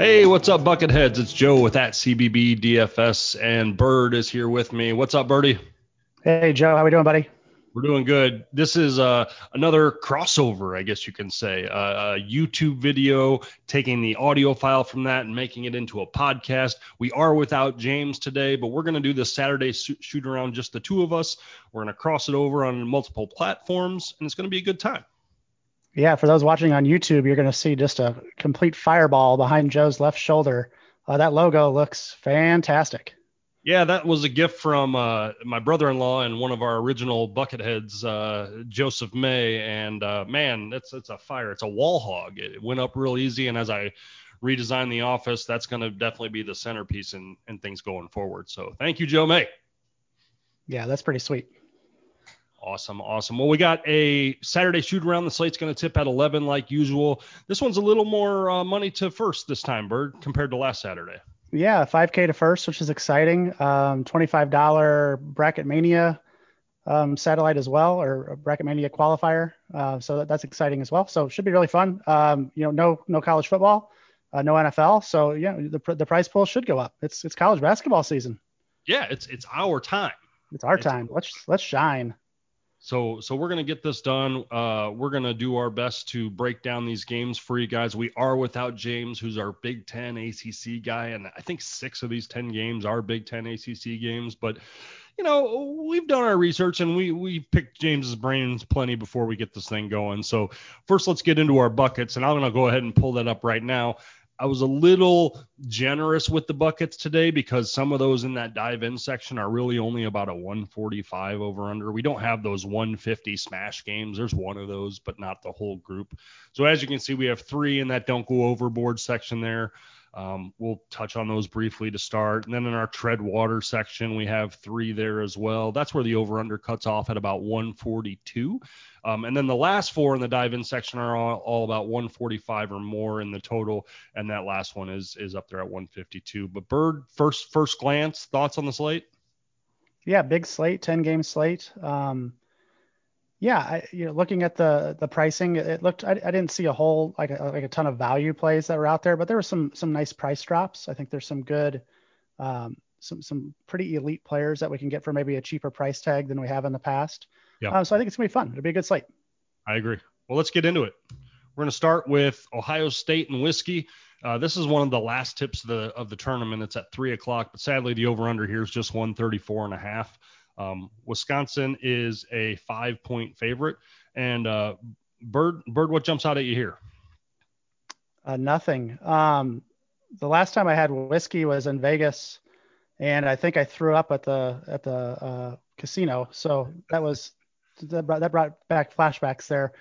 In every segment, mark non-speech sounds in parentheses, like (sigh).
Hey, what's up, Bucketheads? It's Joe with that CBB DFS, and Bird is here with me. What's up, Birdie? Hey, Joe. How we doing, buddy? We're doing good. This is uh, another crossover, I guess you can say. Uh, a YouTube video, taking the audio file from that and making it into a podcast. We are without James today, but we're going to do this Saturday shoot around just the two of us. We're going to cross it over on multiple platforms, and it's going to be a good time. Yeah, for those watching on YouTube, you're going to see just a complete fireball behind Joe's left shoulder. Uh, that logo looks fantastic. Yeah, that was a gift from uh, my brother-in-law and one of our original bucketheads, uh, Joseph May. And uh, man, it's it's a fire. It's a wall hog. It went up real easy. And as I redesign the office, that's going to definitely be the centerpiece and and things going forward. So thank you, Joe May. Yeah, that's pretty sweet. Awesome, awesome. Well, we got a Saturday shoot around. The slate's going to tip at 11 like usual. This one's a little more uh, money to first this time, Bird, compared to last Saturday. Yeah, 5K to first, which is exciting. Um, $25 Bracket Mania um, satellite as well, or Bracket Mania qualifier. Uh, so that, that's exciting as well. So it should be really fun. Um, you know, no no college football, uh, no NFL. So yeah, the the prize pool should go up. It's it's college basketball season. Yeah, it's it's our time. It's our it's, time. Let's let's shine. So, so we're going to get this done. Uh, we're going to do our best to break down these games for you guys. We are without James, who's our Big Ten ACC guy, and I think six of these ten games are Big Ten ACC games. But you know, we've done our research and we we picked James's brains plenty before we get this thing going. So first, let's get into our buckets, and I'm going to go ahead and pull that up right now. I was a little generous with the buckets today because some of those in that dive in section are really only about a 145 over under. We don't have those 150 smash games. There's one of those, but not the whole group. So as you can see, we have three in that don't go overboard section there. Um, we'll touch on those briefly to start. And then in our tread water section, we have three there as well. That's where the over under cuts off at about 142. Um, and then the last four in the dive in section are all, all, about 145 or more in the total. And that last one is is up there at 152. But Bird, first first glance, thoughts on the slate? Yeah, big slate, 10 game slate. Um, yeah, I, you know, looking at the the pricing, it looked I, I didn't see a whole like a, like a ton of value plays that were out there, but there were some some nice price drops. I think there's some good, um, some some pretty elite players that we can get for maybe a cheaper price tag than we have in the past. Yeah. Uh, so I think it's gonna be fun. It'll be a good slate. I agree. Well, let's get into it. We're gonna start with Ohio State and whiskey. Uh, this is one of the last tips of the of the tournament. It's at three o'clock, but sadly the over under here is just 134 and a half. Um, Wisconsin is a five point favorite. And uh, Bird, Bird, what jumps out at you here? Uh, nothing. Um, the last time I had whiskey was in Vegas, and I think I threw up at the at the uh, casino. So that was that brought, that brought back flashbacks there.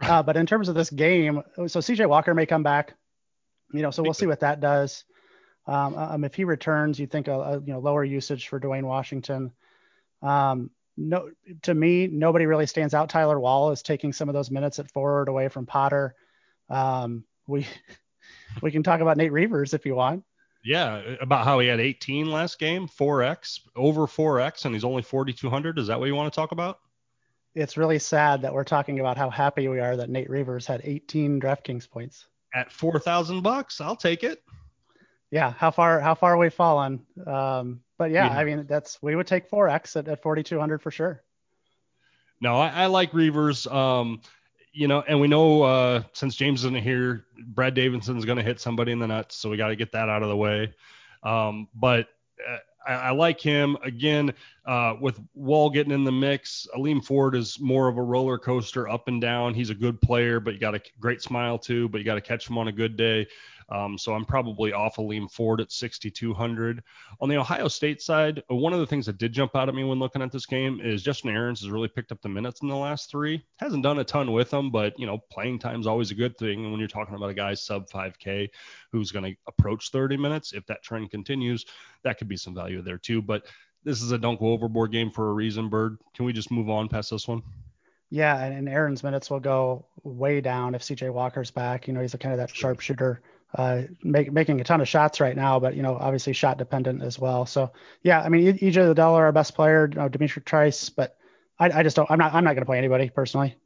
Uh, but in terms of this game, so CJ Walker may come back. You know, so we'll see what that does. Um, um, if he returns, you think a, a, you know lower usage for Duane Washington. Um, no, to me, nobody really stands out. Tyler Wahl is taking some of those minutes at forward away from Potter. Um, we (laughs) we can talk about Nate Reuvers if you want. Yeah, about how he had 18 last game, 4x, over 4x, and he's only 4,200. Is that what you want to talk about? It's really sad that we're talking about how happy we are that Nate Reuvers had 18 DraftKings points. At 4,000 bucks, I'll take it. Yeah, how far how far we've fallen? Um, but yeah, yeah, I mean, that's we would take 4x at, at 4,200 for sure. No, I, I like Reuvers. Um, you know, and we know uh, since James isn't here, Brad Davison's going to hit somebody in the nuts, so we got to get that out of the way. Um, but uh, I, I, like him again uh, with Wahl getting in the mix. Aleem Ford is more of a roller coaster, up and down. He's a good player, but you got a great smile too. But you got to catch him on a good day. Um, so I'm probably off Aleem Ford at 6,200. On the Ohio State side, one of the things that did jump out at me when looking at this game is Justin Ahrens has really picked up the minutes in the last three. Hasn't done a ton with them, but you know, playing time is always a good thing. And when you're talking about a guy sub 5K who's going to approach 30 minutes, if that trend continues, that could be some value there too. But this is a don't go overboard game for a reason, Bird. Can we just move on past this one? Yeah, and, and Ahrens' minutes will go way down if CJ Walker's back. You know, he's a kind of that sharpshooter uh, make, making a ton of shots right now, but you know, obviously shot dependent as well. So yeah, I mean, EJ Liddell are our best player, you know, D'Mitrik Trice, but I, I just don't. I'm not. I'm not going to play anybody personally.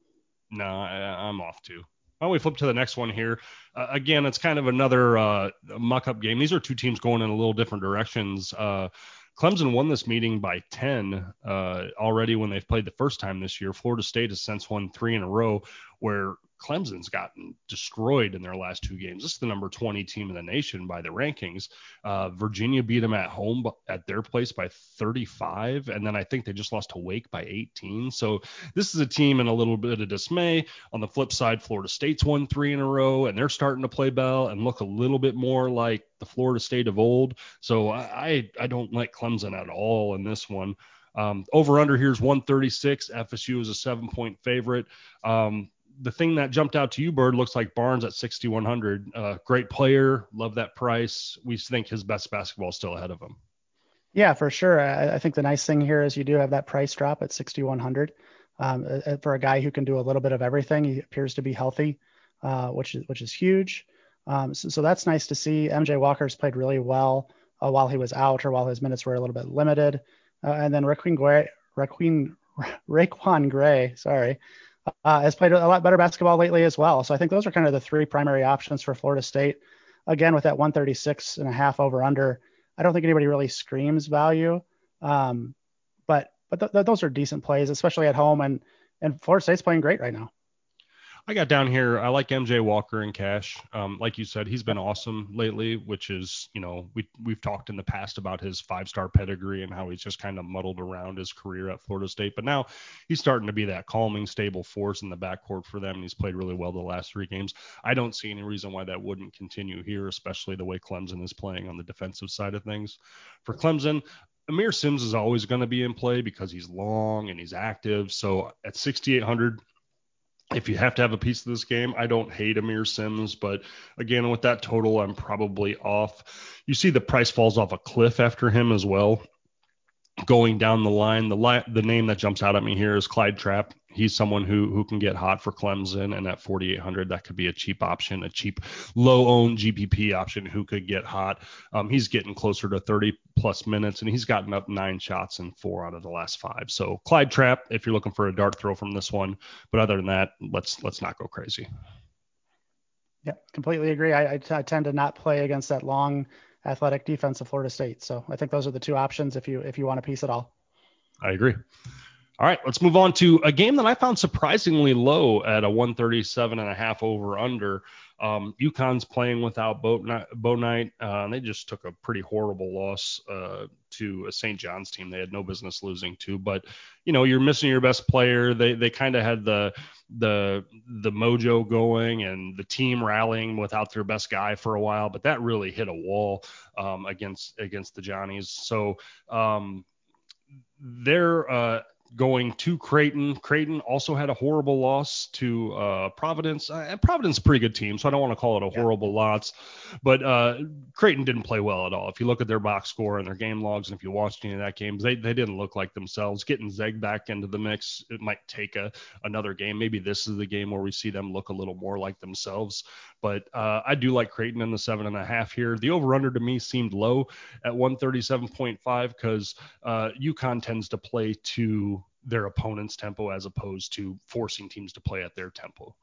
No, I, am off too. Why don't we flip to the next one here? Uh, again, it's kind of another uh, muck-up game. These are two teams going in a little different directions. Uh, Clemson won this meeting by 10 uh, already when they've played the first time this year. Florida State has since won three in a row, where Clemson's gotten destroyed in their last two games. This is the number 20 team in the nation by the rankings. Uh, Virginia beat them at home at their place by 35, and then I think they just lost to Wake by 18. So this is a team in a little bit of dismay. On the flip side, Florida State's won three in a row, and they're starting to play bell and look a little bit more like the Florida State of old. So I I don't like Clemson at all in this one. Um, over under here's 136. FSU is a seven point favorite. Um, the thing that jumped out to you, Bird, looks like Barnes at 6,100. Uh, great player, love that price. We think his best basketball is still ahead of him. Yeah, for sure. I, I, think the nice thing here is you do have that price drop at 6,100 um, uh, uh, for a guy who can do a little bit of everything. He appears to be healthy, uh, which is which is huge. Um, so, so, that's nice to see. MJ Walker's played really well uh, while he was out or while his minutes were a little bit limited. And then Raquin Gray, Raquin, (laughs) RaiQuan Gray, sorry, uh, has played a lot better basketball lately as well. So I think those are kind of the three primary options for Florida State. Again, with that 136 and a half over under, I don't think anybody really screams value. Um, but but th- th- those are decent plays, especially at home. And and Florida State's playing great right now. I got down here. I like MJ Walker and cash. Um, like you said, he's been awesome lately, which is, you know, we we've talked in the past about his five-star pedigree and how he's just kind of muddled around his career at Florida State. But now he's starting to be that calming, stable force in the backcourt for them. And he's played really well the last three games. I don't see any reason why that wouldn't continue here, especially the way Clemson is playing on the defensive side of things. For Clemson, Aamir Simms is always going to be in play because he's long and he's active. So at 6,800 if you have to have a piece of this game, I don't hate Aamir Simms, but again, with that total, I'm probably off. You see the price falls off a cliff after him as well going down the line. The li- the name that jumps out at me here is Clyde Trapp. He's someone who who can get hot for Clemson, and at 4,800, that could be a cheap option, a cheap low owned GPP option who could get hot. Um, he's getting closer to 30 plus minutes, and he's gotten up nine shots in four out of the last five. So Clyde Trapp, if you're looking for a dart throw from this one, but other than that, let's let's not go crazy. Yeah, completely agree. I, I, t- I tend to not play against that long athletic defense of Florida State. So I think those are the two options if you if you want a piece at all. I agree. All right, let's move on to a game that I found surprisingly low at a 137 and a half over under. Um, UConn's playing without Bouknight. Uh, and they just took a pretty horrible loss uh, to a St. John's team. They had no business losing to. But you know, you're missing your best player. They they kind of had the the the mojo going and the team rallying without their best guy for a while. But that really hit a wall um, against against the Johnnies. So um, they're uh, going to Creighton. Creighton also had a horrible loss to uh, Providence. Uh, Providence is a pretty good team, so I don't want to call it a horrible yeah. loss. But uh, Creighton didn't play well at all. If you look at their box score and their game logs, and if you watched any of that game, they, they didn't look like themselves. Getting Zeg back into the mix, it might take a another game. Maybe this is the game where we see them look a little more like themselves. But uh, I do like Creighton in the seven and a half here. The over under to me seemed low at 137.5 because uh, UConn tends to play to their opponent's tempo as opposed to forcing teams to play at their tempo.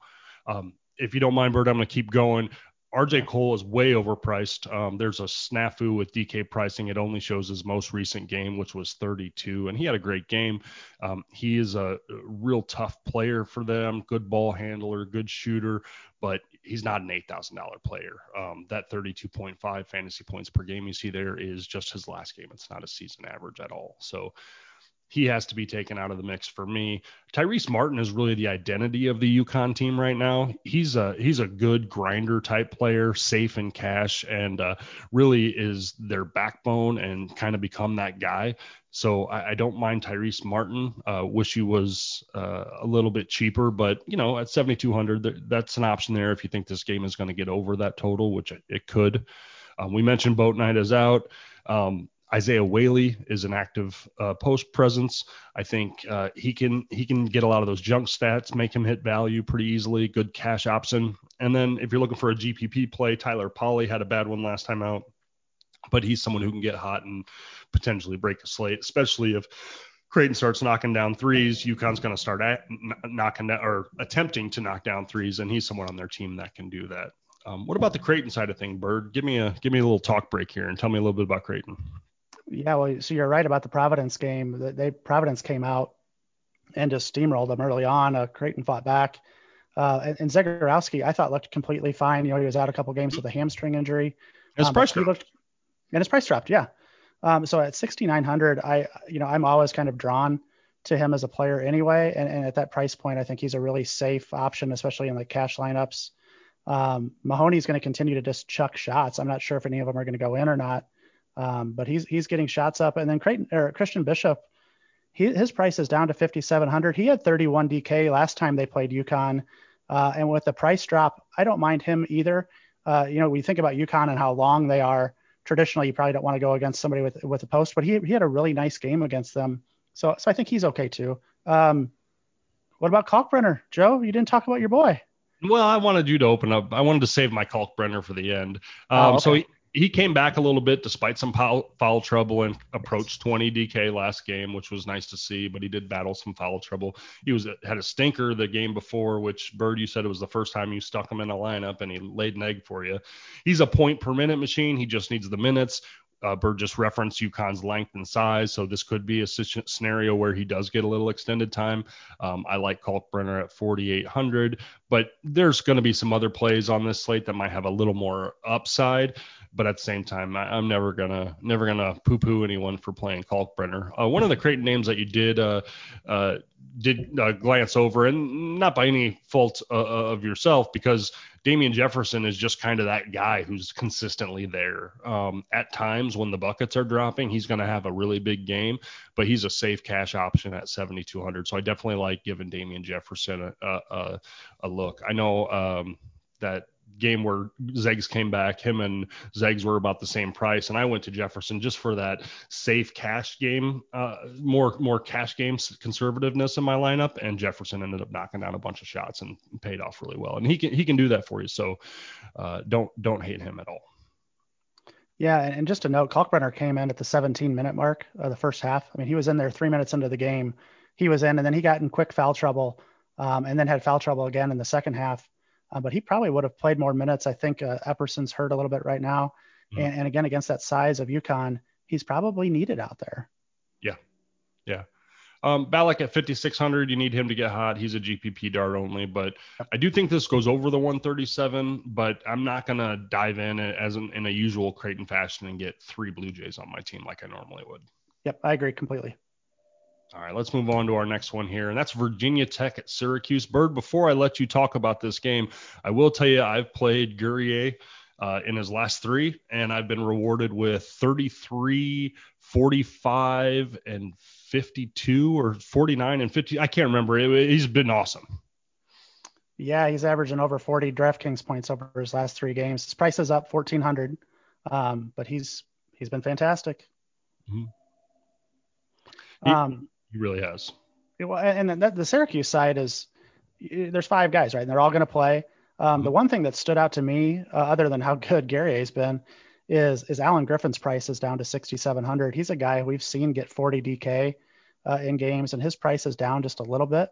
Um, if you don't mind, Bird, I'm going to keep going. RJ Cole is way overpriced. Um, there's a snafu with DK pricing. It only shows his most recent game, which was 32, and he had a great game. Um, he is a real tough player for them, good ball handler, good shooter, but he's not an $8,000 player. Um, that 32.5 fantasy points per game you see there is just his last game. It's not a season average at all. So he has to be taken out of the mix for me. Tyrese Martin is really the identity of the UConn team right now. He's a he's a good grinder type player, safe in cash, and uh, really is their backbone and kind of become that guy. So I, I don't mind Tyrese Martin. Uh, wish he was uh, a little bit cheaper, but you know at 7,200, that's an option there if you think this game is going to get over that total, which it could. Um, we mentioned Bouknight is out. Um, Isaiah Whaley is an active uh, post presence. I think uh, he can he can get a lot of those junk stats, make him hit value pretty easily. Good cash option. And then if you're looking for a GPP play, Tyler Polley had a bad one last time out, but he's someone who can get hot and potentially break a slate, especially if Creighton starts knocking down threes, UConn's going to start at, knocking down or attempting to knock down threes, and he's someone on their team that can do that. Um, what about the Creighton side of thing, Bird? Give me a give me a little talk break here and tell me a little bit about Creighton. Yeah, well, so you're right about the Providence game. They Providence came out and just steamrolled them early on. Uh, Creighton fought back. Uh, and, and Zegarowski, I thought looked completely fine. You know, he was out a couple games with a hamstring injury. His um, price dropped. Looked, and his price dropped, yeah. Um, so at 6,900, I, you know, I'm always kind of drawn to him as a player anyway. And, and, at that price point, I think he's a really safe option, especially in like cash lineups. Um, Mahoney's going to continue to just chuck shots. I'm not sure if any of them are going to go in or not, um, but he's he's getting shots up. And then Creighton or Christian Bishop, he, his price is down to 5,700. He had 31 DK last time they played UConn, uh, and with the price drop, I don't mind him either. Uh, you know, we think about UConn and how long they are traditionally you probably don't want to go against somebody with with a post, but he he had a really nice game against them. So so I think he's okay too. Um, what about Kalkbrenner, Joe? You didn't talk about your boy. Well, I wanted you to open up. I wanted to save my Kalkbrenner for the end. Um, oh, okay. So he, he came back a little bit despite some foul, foul, trouble and approached 20 DK last game, which was nice to see. But he did battle some foul trouble. He was had a stinker the game before, which Bird, you said it was the first time you stuck him in a lineup, and he laid an egg for you. He's a point per minute machine. He just needs the minutes. Uh, Bird just referenced UConn's length and size, so this could be a scenario where he does get a little extended time. Um, I like Kalkbrenner at 4,800, but there's going to be some other plays on this slate that might have a little more upside. But at the same time, I, am never gonna never gonna poo-poo anyone for playing Kalkbrenner. Uh, one of the Creighton names that you did uh, uh, did uh, glance over, and not by any fault uh, of yourself, because Damien Jefferson is just kind of that guy who's consistently there. Um, at times when the buckets are dropping, he's going to have a really big game, but he's a safe cash option at 7,200. So I definitely like giving Damien Jefferson a, a, a look. I know um, that game where Zegs came back, him and Zegs were about the same price, and I went to Jefferson just for that safe cash game, uh, more more cash games conservativeness in my lineup, and Jefferson ended up knocking down a bunch of shots and paid off really well, and he can he can do that for you, so uh, don't don't hate him at all. Yeah, and just a note, Kalkbrenner came in at the 17 minute mark of the first half. I mean, he was in there three minutes into the game. He was in, and then he got in quick foul trouble, um, and then had foul trouble again in the second half uh, but he probably would have played more minutes. I think uh, Epperson's hurt a little bit right now, mm-hmm. and, and, again against that size of UConn, he's probably needed out there. Yeah, yeah. Um, Ballock at 5600, you need him to get hot. He's a GPP dart only, but I do think this goes over the 137. But I'm not gonna dive in as in, in a usual Creighton fashion and get three Blue Jays on my team like I normally would. Yep, I agree completely. All right, let's move on to our next one here, and that's Virginia Tech at Syracuse. Bird, before I let you talk about this game, I will tell you I've played Guerrier uh, in his last three, and I've been rewarded with 33, 45, and 52, or 49 and 50. I can't remember. It, he's been awesome. Yeah, he's averaging over 40 DraftKings points over his last three games. His price is up 1,400, um, but he's he's been fantastic. Mm-hmm. Um, he really has. Well, and the, the Syracuse side is there's five guys, right? And they're all going to play. Um, mm-hmm. The one thing that stood out to me, uh, other than how (laughs) good Gary has been, is is Alan Griffin's price is down to 6,700. He's a guy we've seen get 40 DK uh, in games, and his price is down just a little bit,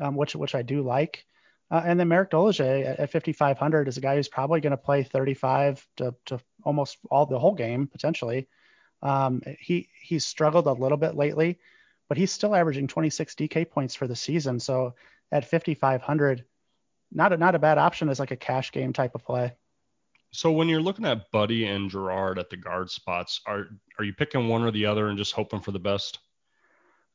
um, which which I do like. Uh, and then Marek Dolezaj at, at 5,500 is a guy who's probably going to play 35 to, to almost all the whole game potentially. Um, he he's struggled a little bit lately, but he's still averaging 26 DK points for the season. So at 5,500, not a, not a bad option as like a cash game type of play. So when you're looking at Buddy and Girard at the guard spots, are are you picking one or the other and just hoping for the best?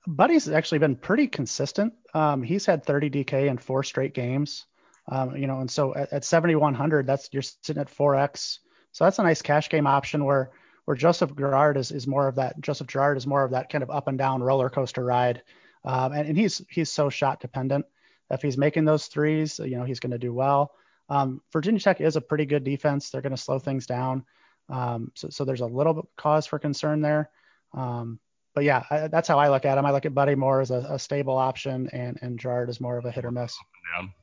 Buddy's actually been pretty consistent. Um, he's had 30 DK in four straight games. Um, you know, and so at, at 7,100, that's you're sitting at 4x. So that's a nice cash game option where where Joseph Girard is, is more of that. Joseph Girard is more of that kind of up and down roller coaster ride, um, and, and he's he's so shot dependent. If he's making those threes, you know he's going to do well. Um, Virginia Tech is a pretty good defense. They're going to slow things down, um, so, so there's a little bit cause for concern there. Um, but yeah, I, that's how I look at him. I look at Buddy more as a, a stable option, and and Girard is more of a hit or miss.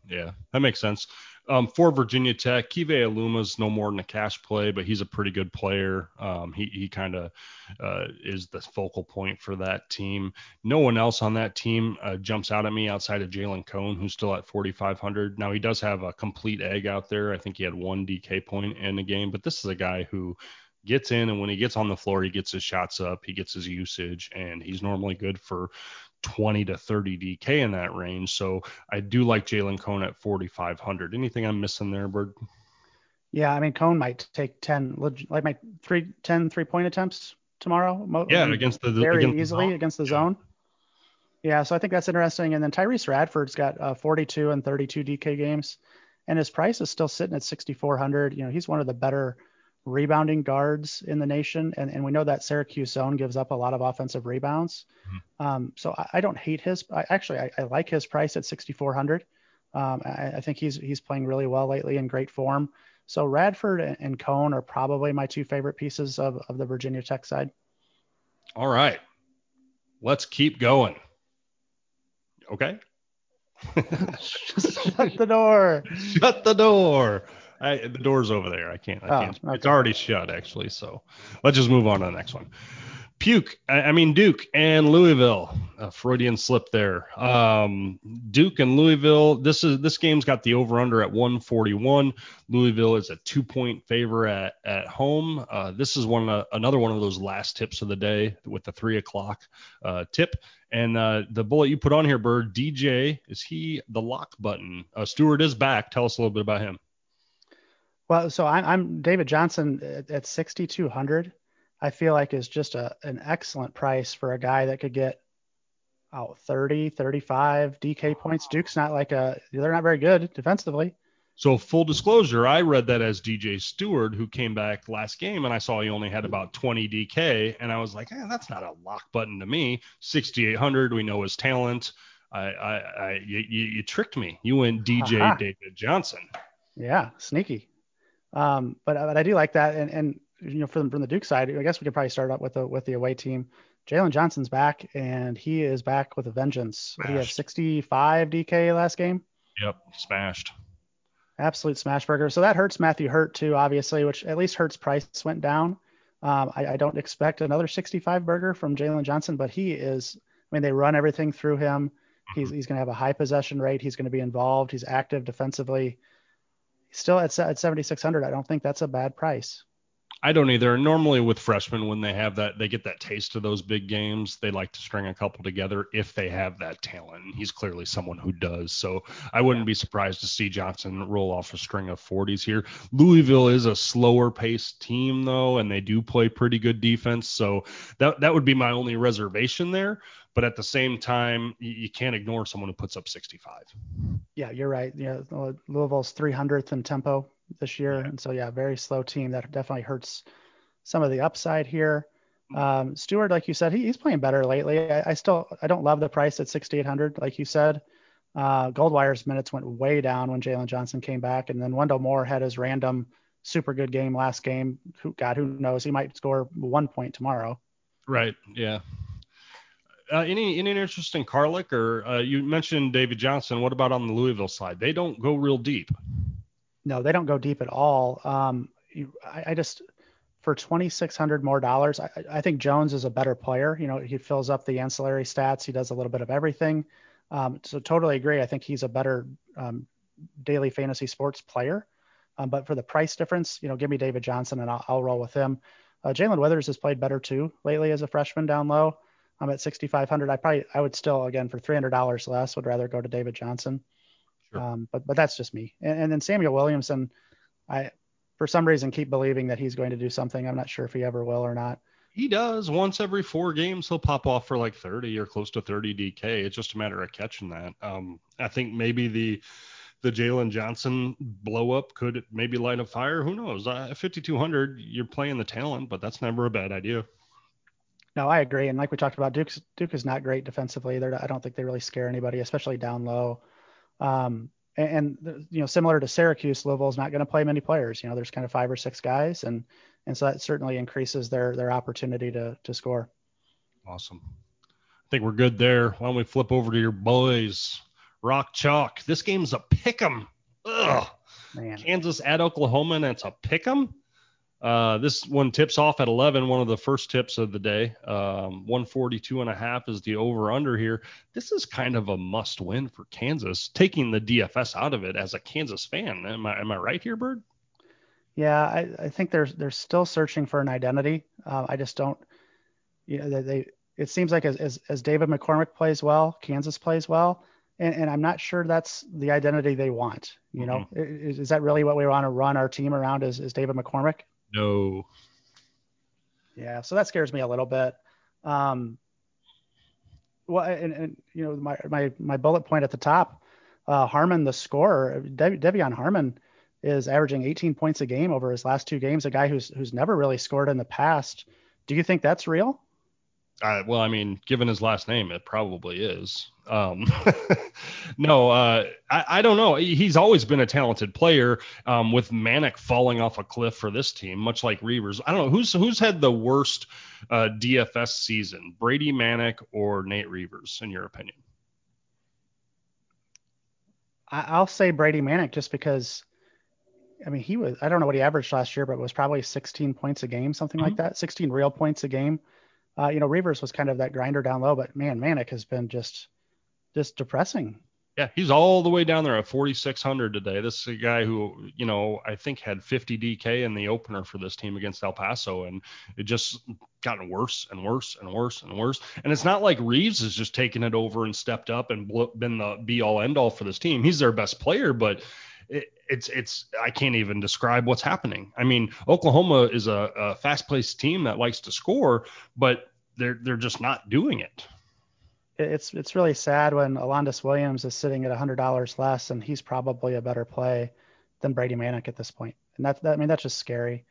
Yeah, that makes sense. Um, for Virginia Tech, Keve Aluma's no more than a cash play, but he's a pretty good player. Um, he he kind of uh, is the focal point for that team. No one else on that team uh, jumps out at me outside of Jalen Cone, who's still at 4,500. Now he does have a complete egg out there. I think he had one DK point in the game, but this is a guy who gets in and when he gets on the floor, he gets his shots up, he gets his usage, and he's normally good for 20 to 30 DK in that range. So I do like Jalen Cone at 4,500. Anything I'm missing there, Bird? Yeah, I mean Cone might take 10, like my three 10 three point attempts tomorrow. Yeah, against the very against easily the against the zone. Yeah, so I think that's interesting. And then Tyrece Radford's got uh, 42 and 32 DK games, and his price is still sitting at 6,400. You know, he's one of the better rebounding guards in the nation, and, and we know that Syracuse zone gives up a lot of offensive rebounds. Mm-hmm. Um, so I, I, don't hate his. I, actually, I, I, like his price at 6,400. Um, I, I, think he's he's playing really well lately in great form. So Radford and, and Cone are probably my two favorite pieces of, of the Virginia Tech side. All right, let's keep going. Okay. (laughs) Shut the door. (laughs) Shut the door. I, the door's over there. I can't. I can't. Oh, okay. It's already shut actually. So let's just move on to the next one. Puke, I mean Duke and Louisville. A Freudian slip there. Um, Duke and Louisville. This is this game's got the over under at 141. Louisville is a two point favor at at home. Uh, this is one uh, another one of those last tips of the day with the three o'clock uh, tip. And uh, the bullet you put on here, Bird. DJ is he the lock button? Uh, Steward is back. Tell us a little bit about him. Well, so I'm, I'm David Johnson at, at 6,200. I feel like is just a an excellent price for a guy that could get oh 30, 35 DK points. Duke's not like a they're not very good defensively. So full disclosure, I read that as DJ Steward, who came back last game, and I saw he only had about 20 DK, and I was like, eh, that's not a lock button to me. 6,800, we know his talent. I, I, I you, you, tricked me. You went DJ Aha. David Johnson. Yeah, sneaky. Um, but but I do like that, and and you know from from the Duke side, I guess we could probably start up with the with the away team. Jalen Johnson's back, and he is back with a vengeance. He had 65 DK last game. Yep, smashed. Absolute smash burger. So that hurts Matthew Hurt too, obviously, which at least Hurt's price went down. Um, I, I, don't expect another 65 burger from Jalen Johnson, but he is. I mean, they run everything through him. He's he's going to have a high possession rate. He's going to be involved. He's active defensively still at, at 7600 i don't think that's a bad price I don't either. Normally with freshmen, when they have that, they get that taste of those big games. They like to string a couple together if they have that talent. He's clearly someone who does. So I wouldn't be surprised to see Johnson roll off a string of 40s here. Louisville is a slower paced team though, and they do play pretty good defense. So that that would be my only reservation there. But at the same time, you can't ignore someone who puts up 65. Yeah, you're right. Yeah, Louisville's 300th in tempo this year, yeah. and so yeah, very slow team. That definitely hurts some of the upside here. Um, Steward, like you said, he, he's playing better lately. I, I, still I don't love the price at 6,800, like you said. Uh, Goldwire's minutes went way down when Jalen Johnson came back, and then Wendell Moore had his random super good game last game. Who God, who knows? He might score one point tomorrow. Right. Yeah. Uh, any any interest in Carlik or uh, you mentioned David Johnson? What about on the Louisville side? They don't go real deep. No, they don't go deep at all. Um, I, I, just for twenty six hundred more dollars, I, I, think Jones is a better player. You know, he fills up the ancillary stats. He does a little bit of everything. Um, so totally agree. I think he's a better um, daily fantasy sports player. Um, but for the price difference, you know, give me David Johnson and I'll, I'll roll with him. Uh, Jae'Lyn Withers has played better too lately as a freshman down low. I'm at 6,500. I probably I would still again for $300 less would rather go to David Johnson. Sure. Um, but but that's just me. And, and then Samuel Williamson, I for some reason keep believing that he's going to do something. I'm not sure if he ever will or not. He does once every four games. He'll pop off for like 30 or close to 30 DK. It's just a matter of catching that. Um, I think maybe the the Jalen Johnson blow up could maybe light a fire. Who knows? Uh, 5200, you're playing the talent, but that's never a bad idea. No, I agree. And like we talked about, Duke's, Duke is not great defensively. They're, I don't think they really scare anybody, especially down low. Um, and, and, you know, similar to Syracuse, Louisville is not going to play many players. You know, there's kind of five or six guys, and and so that certainly increases their their opportunity to to score. Awesome. I think we're good there. Why don't we flip over to your boys? Rock chalk. This game's a pick 'em. Ugh. Man. Kansas at Oklahoma, and it's a pick 'em. Uh, this one tips off at 11, one of the first tips of the day. Um, 142 and a half is the over under here. This is kind of a must win for Kansas, taking the DFS out of it as a Kansas fan. Am I, am I right here, Bird? Yeah, I, I think they're, they're still searching for an identity. Uh, I just don't, you know, they, they it seems like as, as, as, David McCormack plays well, Kansas plays well. And, and I'm not sure that's the identity they want. You know, mm-hmm. is, is, that really what we want to run our team around? Is, is David McCormack? No. Yeah, so that scares me a little bit. Um, well, and, and you know, my my my bullet point at the top, uh, Harmon, the scorer, De- De'Vion Harmon, is averaging 18 points a game over his last two games. A guy who's who's never really scored in the past. Do you think that's real? Uh, well, I mean, given his last name, it probably is. Um, (laughs) no, uh, I, I, don't know. He's always been a talented player. Um, with Manek falling off a cliff for this team, much like Reuvers. I don't know who's who's had the worst uh, DFS season, Brady Manek or Nate Reuvers, in your opinion? I'll say Brady Manek just because. I mean, he was. I don't know what he averaged last year, but it was probably 16 points a game, something mm-hmm. like that. 16 real points a game. Uh, you know, Reuvers was kind of that grinder down low, but man, Manek has been just just depressing. Yeah, he's all the way down there at 4,600 today. This is a guy who, you know, I think had 50 DK in the opener for this team against El Paso, and it just gotten worse and worse and worse and worse. And it's not like Reaves has just taken it over and stepped up and been the be all end all for this team. He's their best player, but it, it's it's I can't even describe what's happening. I mean, Oklahoma is a, a fast-paced team that likes to score, but they're they're just not doing it. It's it's really sad when Alondes Williams is sitting at hundred dollars less, and he's probably a better play than Brady Manek at this point. And that, that I mean that's just scary.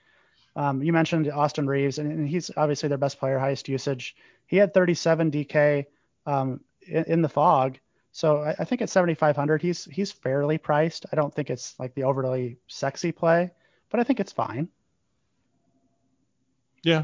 Um, you mentioned Austin Reaves, and, and, he's obviously their best player, highest usage. He had 37 DK um, in, in, the fog, so I, I think at 7,500 he's he's fairly priced. I don't think it's like the overly sexy play, but I think it's fine. Yeah,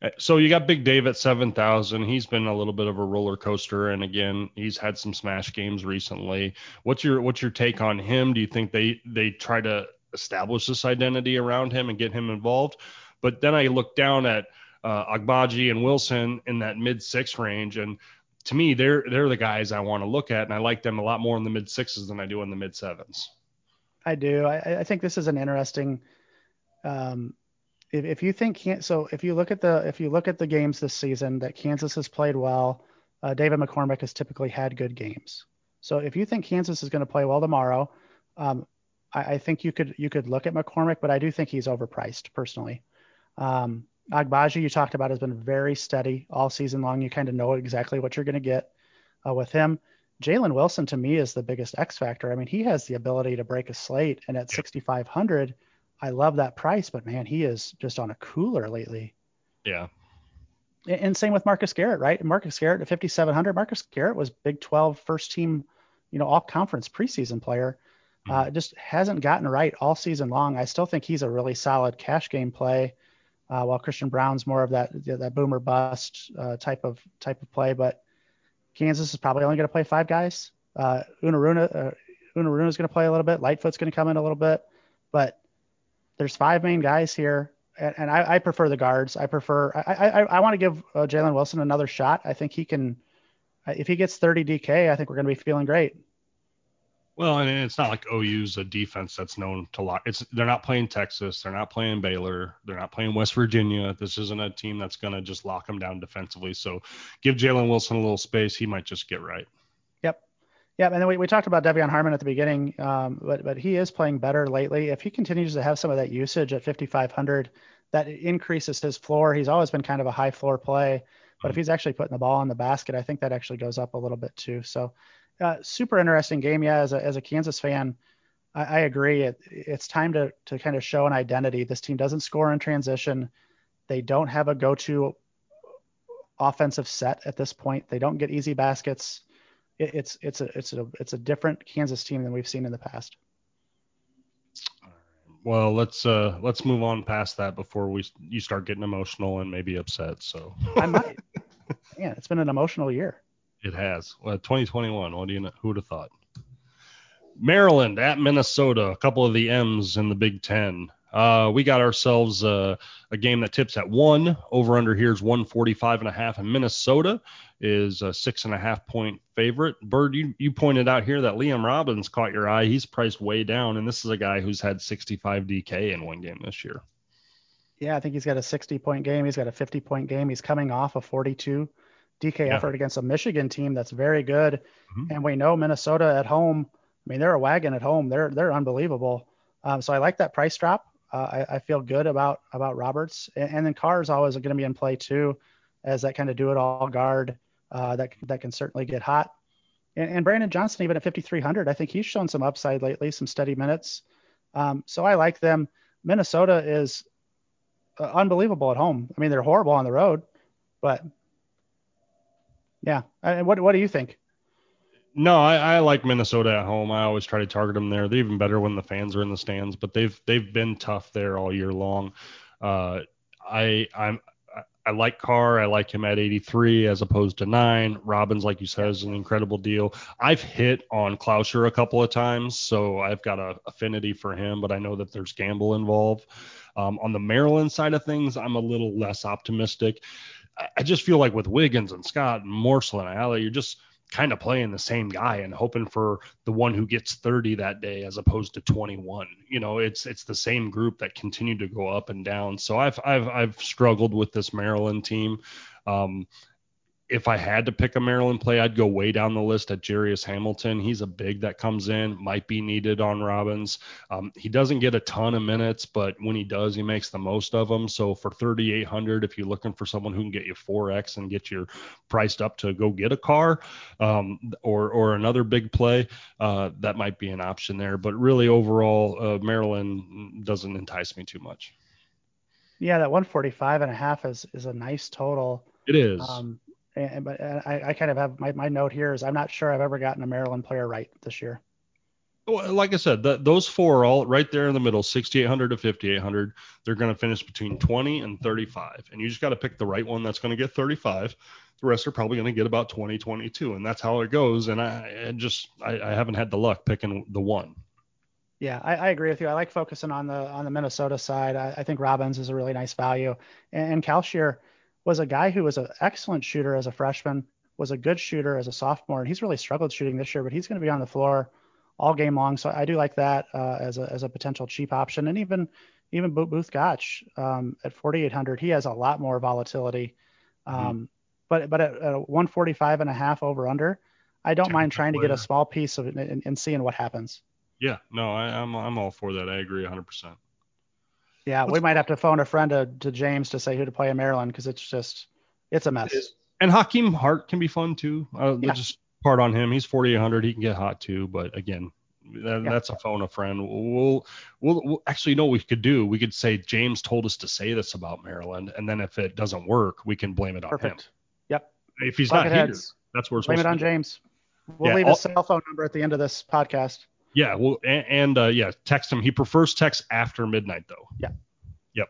uh, so you got Big Dave at 7,000. He's been a little bit of a roller coaster, and again, he's had some smash games recently. What's your what's your take on him? Do you think they they try to establish this identity around him and get him involved? But then I look down at uh, Agbaji and Wilson in that mid six range, and to me, they're they're the guys I want to look at, and I like them a lot more in the mid sixes than I do in the mid sevens. I do. I, I think this is an interesting um, if, if you think so if you look at the if you look at the games this season that Kansas has played well, uh, David McCormack has typically had good games. So if you think Kansas is going to play well tomorrow, um, I, I, think you could you could look at McCormack, but I do think he's overpriced personally. Um, Agbaji, you talked about, has been very steady all season long. You kind of know exactly what you're going to get uh, with him. Jalen Wilson to me is the biggest X factor. I mean, he has the ability to break a slate, and at 6,500, I love that price, but man, he is just on a cooler lately. Yeah. And same with Marcus Garrett, right? Marcus Garrett at 5,700. Marcus Garrett was Big 12 first team, you know, all conference preseason player. Mm-hmm. Uh, just hasn't gotten right all season long. I still think he's a really solid cash game play, uh, while Christian Brown's more of that that boomer bust uh, type of type of play. But Kansas is probably only going to play five guys. Uh, Enaruna, uh, Enaruna is going to play a little bit. Lightfoot's going to come in a little bit, but there's five main guys here, and, and I, I, prefer the guards. I prefer. I I, I want to give uh, Jalen Wilson another shot. I think he can. If he gets 30 DK, I think we're going to be feeling great. Well, and it's not like OU's a defense that's known to lock. It's they're not playing Texas, they're not playing Baylor, they're not playing West Virginia. This isn't a team that's going to just lock them down defensively. So give Jalen Wilson a little space, he might just get right. Yep. Yeah, and then we, we talked about De'Vion Harmon at the beginning, um, but but he is playing better lately. If he continues to have some of that usage at 5,500, that increases his floor. He's always been kind of a high floor play, but if mm-hmm. he's actually putting the ball in the basket, I think that actually goes up a little bit too. So, uh, super interesting game. Yeah, as a as a Kansas fan, I, I agree. It, it's time to to kind of show an identity. This team doesn't score in transition. They don't have a go-to offensive set at this point. They don't get easy baskets it, it's it's a it's a it's a different Kansas team than we've seen in the past. Well, let's uh let's move on past that before we you start getting emotional and maybe upset. So I might. (laughs) Yeah, it's been an emotional year. It has. Well, 2021. What do you know? Who would have thought? Maryland at Minnesota, a couple of the M's in the Big Ten. Uh, we got ourselves a, a, game that tips at one. Over under here is 145 and a half, and Minnesota is a six and a half point favorite. Bird, you, you pointed out here that Liam Robbins caught your eye. He's priced way down, and this is a guy who's had 65 DK in one game this year. Yeah, I think he's got a 60 point game. He's got a 50 point game. He's coming off a 42 DK yeah. effort against a Michigan team that's very good. Mm-hmm. And we know Minnesota at home. I mean, they're a wagon at home. They're they're unbelievable. Um, so I like that price drop. Uh, I, I, feel good about about Roberts, and, and then Carr is always going to be in play too, as that kind of do it all guard uh, that that can certainly get hot. And, and, Brandon Johnson, even at 5,300, I think he's shown some upside lately, some steady minutes. Um, so I like them. Minnesota is uh, unbelievable at home. I mean, they're horrible on the road, but yeah. And what what do you think? No, I, I, like Minnesota at home. I always try to target them there. They're even better when the fans are in the stands, but they've they've been tough there all year long. Uh, I I'm I like Carr. I like him at 83 as opposed to nine. Robbins, like you said, is an incredible deal. I've hit on Kalscheur a couple of times, so I've got an affinity for him, but I know that there's gamble involved. Um, on the Maryland side of things, I'm a little less optimistic. I, just feel like with Wiggins and Scott and Morsell and Allie, you're just – kind of playing the same guy and hoping for the one who gets 30 that day as opposed to 21. You know, it's it's the same group that continue to go up and down. So I've I've I've struggled with this Maryland team. Um, if I had to pick a Maryland play, I'd go way down the list at Jairus Hamilton. He's a big that comes in, might be needed on Robbins. Um, he doesn't get a ton of minutes, but when he does, he makes the most of them. So for 3,800, if you're looking for someone who can get you 4x and get your priced up to go get a Carr um, or or another big play, uh, that might be an option there. But really, overall, uh, Maryland doesn't entice me too much. Yeah, that 145 and a half is is a nice total. It is. Um, and, but I, I kind of have my, my note here is I'm not sure I've ever gotten a Maryland player right this year. Well, like I said, the, those four are all right there in the middle, 6,800 to 5,800. They're going to finish between 20 and 35. And you just got to pick the right one that's going to get 35. The rest are probably going to get about 20, 22. And that's how it goes. And I, I just, I, I, haven't had the luck picking the one. Yeah, I, I, agree with you. I like focusing on the on the Minnesota side. I, I think Robbins is a really nice value. And, and was a guy who was an excellent shooter as a freshman, was a good shooter as a sophomore, and he's really struggled shooting this year, but he's going to be on the floor all game long. So I do like that uh, as a as a potential cheap option, and even even Both Gach um, at 4,800, he has a lot more volatility. Mm-hmm. Um, mm-hmm. But but at, at 145 and a half over under, I don't mind trying to get a small piece of it and, and seeing what happens. Yeah, no, I, I'm I'm all for that. I agree 100. percent yeah, we might have to phone a friend to, to James to say who to play in Maryland because it's just it's a mess. It and Hakim Hart can be fun too. Uh, yeah. Just part on him. He's 4800. He can get hot too, but again, that, yeah. that's a phone a friend. We'll, we'll, we'll actually you know what we could do. We could say James told us to say this about Maryland, and then if it doesn't work, we can blame it on Perfect. him. Yep. If he's not here, that's where it's supposed to be. blame it on James. We'll yeah, leave his cell phone number at the end of this podcast. Yeah, well, and, and uh, yeah, text him. He prefers text after midnight though. Yeah. Yep.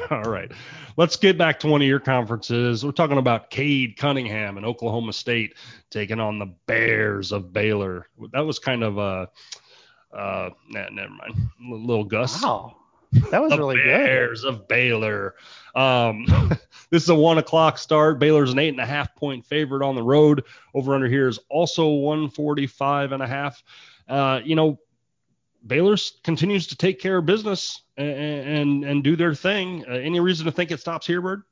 (laughs) All right. Let's get back to one of your conferences. We're talking about Cade Cunningham and Oklahoma State taking on the Bears of Baylor. That was kind of a, uh, nah, never mind. A little Gus. Wow. That was really Bears good. Bears of Baylor. Um, (laughs) this is a one o'clock start. Baylor's an eight and a half point favorite on the road. Over under here is also 145 and a half. Uh, you know, Baylor continues to take care of business and and, and do their thing. Uh, any reason to think it stops here, Bird?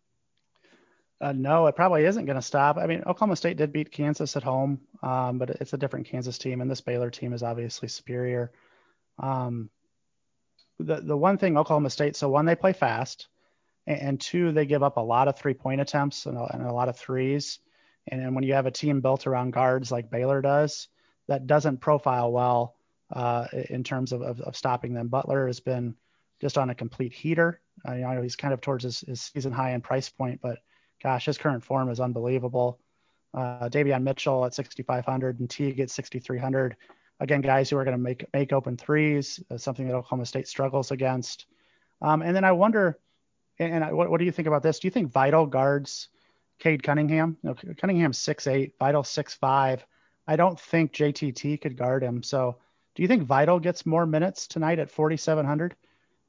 Uh, no, it probably isn't going to stop. I mean, Oklahoma State did beat Kansas at home, um, but it's a different Kansas team, and this Baylor team is obviously superior. Um, the the one thing Oklahoma State, so one they play fast, and, and two they give up a lot of three point attempts and a, and a lot of threes. And, and when you have a team built around guards like Baylor does, that doesn't profile well uh, in terms of, of, of, stopping them. Butler has been just on a complete heater. You know, he's kind of towards his, his season high in price point, but gosh, his current form is unbelievable. Uh, Davion Mitchell at 6,500 and Teague at 6,300. Again, guys who are going to make make open threes, uh, something that Oklahoma State struggles against. Um, and then I wonder, and, and I, what, what, do you think about this? Do you think Vital guards Cade Cunningham? You know, Cunningham's 6'8", Vital 6'5". I don't think JTT could guard him. So, do you think Vital gets more minutes tonight at 4,700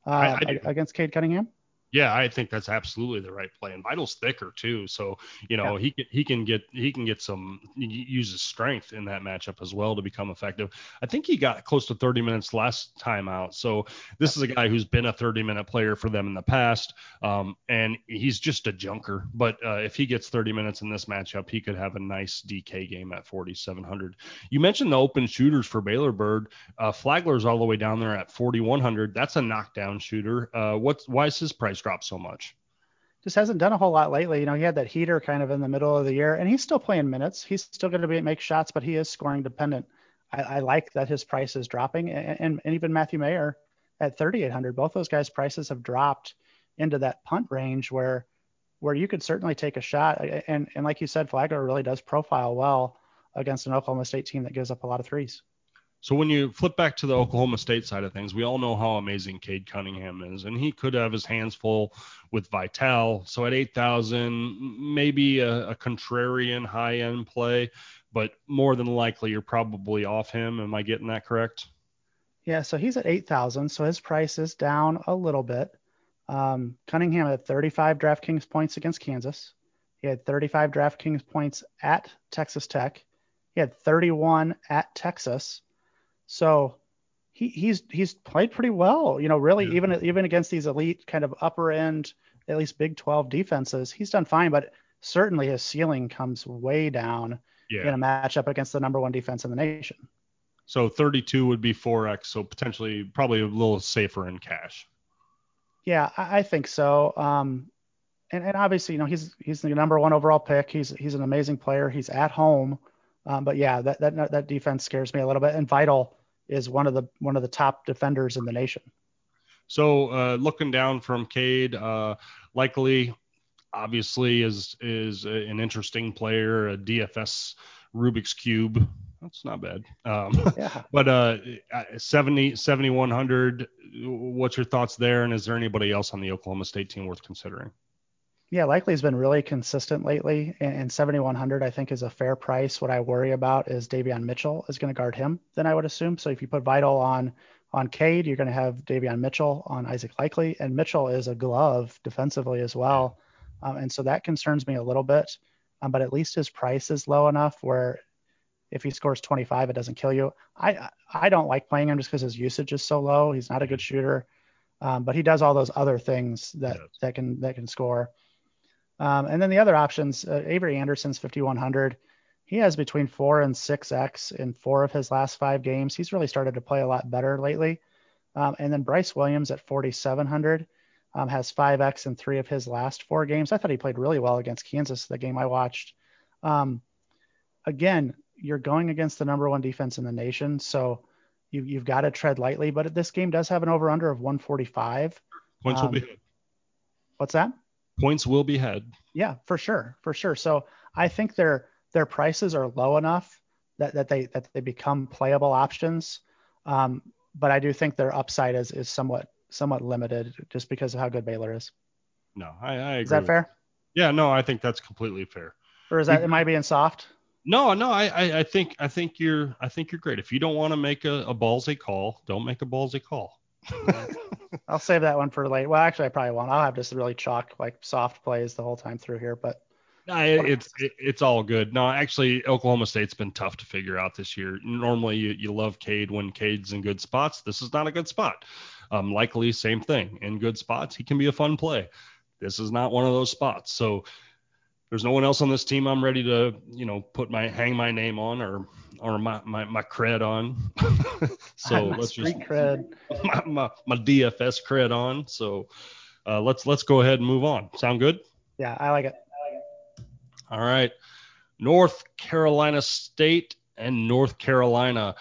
uh, I, I against Cade Cunningham? Yeah, I think that's absolutely the right play. And Vital's thicker too, so you know yeah. he can he can get he can get some use his strength in that matchup as well to become effective. I think he got close to 30 minutes last time out, so this is a guy who's been a 30 minute player for them in the past, um, and he's just a junker. But uh, if he gets 30 minutes in this matchup, he could have a nice DK game at 4,700. You mentioned the open shooters for Baylor Bird. Uh, Flagler's all the way down there at 4,100. That's a knockdown shooter. Uh, what's why is his price? Dropped so much. Just hasn't done a whole lot lately. You know, he had that heater kind of in the middle of the year, and he's still playing minutes. He's still going to be make shots, but he is scoring dependent. I, I like that his price is dropping, and, and, and even Matthew Mayer at 3,800. Both those guys' prices have dropped into that punt range where where you could certainly take a shot. And and like you said, Flagler really does profile well against an Oklahoma State team that gives up a lot of threes. So when you flip back to the Oklahoma State side of things, we all know how amazing Cade Cunningham is, and he could have his hands full with Vital. So at 8,000, maybe a, a contrarian high-end play, but more than likely you're probably off him. Am I getting that correct? Yeah, so he's at 8,000, so his price is down a little bit. Um, Cunningham had 35 DraftKings points against Kansas. He had 35 DraftKings points at Texas Tech. He had 31 at Texas so he, he's he's played pretty well. You know, really yeah. even even against these elite kind of upper end, at least Big 12 defenses, he's done fine. But certainly his ceiling comes way down yeah. in a matchup against the number one defense in the nation. So 32 would be 4x, so potentially probably a little safer in cash. Yeah, I, I think so. Um, and, and obviously, you know, he's he's the number one overall pick. He's he's an amazing player. He's at home. Um, but yeah, that, that that defense scares me a little bit. And Vital is one of the one of the top defenders in the nation. So uh, looking down from Cade, uh, Likely, obviously is is an interesting player, a DFS Rubik's cube. That's not bad. Um, (laughs) yeah. But uh, 70 7100. What's your thoughts there? And is there anybody else on the Oklahoma State team worth considering? Yeah, Likely has been really consistent lately, and 7,100 I think is a fair price. What I worry about is Davion Mitchell is going to guard him. Then I would assume. So if you put Vital on on Cade, you're going to have Davion Mitchell on Isaac Likely, and Mitchell is a glove defensively as well, um, and so that concerns me a little bit. Um, but at least his price is low enough where if he scores 25, it doesn't kill you. I I don't like playing him just because his usage is so low. He's not a good shooter, um, but he does all those other things that that can that can score. Um, and then the other options, uh, Avery Anderson's 5100. He has between four and six X in four of his last five games. He's really started to play a lot better lately. Um, and then Bryce Williams at 4700 um, has five X in three of his last four games. I thought he played really well against Kansas, the game I watched. Um, again, you're going against the number one defense in the nation, so you, you've got to tread lightly. But this game does have an over under of 145. Points will be. Um, what's that? Points will be had. Yeah, for sure, for sure. So I think their their prices are low enough that, that they that they become playable options. Um, but I do think their upside is is somewhat somewhat limited just because of how good Baylor is. No, I, I agree. Is that fair? Yeah, no, I think that's completely fair. Or is that am I being soft? No, no, I, I, I think I think you're I think you're great. If you don't want to make a, a ballsy call, don't make a ballsy call. (laughs) I'll save that one for late. Well, actually, I probably won't. I'll have just really chalk like soft plays the whole time through here, but. No, it's it's all good. No, actually, Oklahoma State's been tough to figure out this year. Normally, you, you love Cade when Cade's in good spots. This is not a good spot. Um, Likely, same thing. In good spots, he can be a fun play. This is not one of those spots. So there's no one else on this team I'm ready to, you know, put my hang my name on or or my my, my cred on. (laughs) so (laughs) let's just cred. (laughs) My, my, my DFS cred on. So uh, let's let's go ahead and move on. Sound good? Yeah, I like it. I like it. All right. North Carolina State and North Carolina.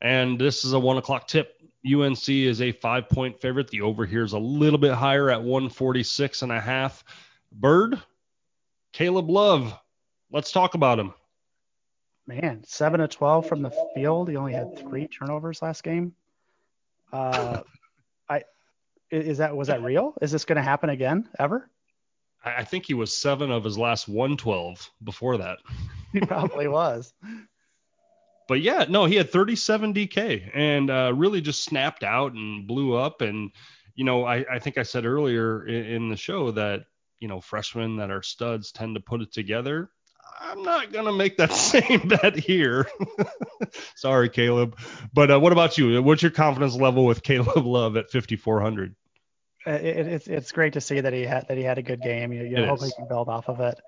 And this is a one o'clock tip. UNC is a five point favorite. The over here is a little bit higher at 146 and a half. Bird, Caleb Love. Let's talk about him. Man, seven to twelve from the field. He only had three turnovers last game. Uh, (laughs) I is that was that real? Is this going to happen again ever? I think he was seven of his last one twelve before that. (laughs) he probably was. but yeah, no, he had 37 DK and uh, really just snapped out and blew up. And you know, I, I think I said earlier in, in the show that you know freshmen that are studs tend to put it together. I'm not gonna make that (laughs) same bet here. (laughs) Sorry, Caleb. But uh, what about you? What's your confidence level with Caleb Love at 5400? Uh, it, it's it's great to see that he had that he had a good game. You, you hope he can build off of it.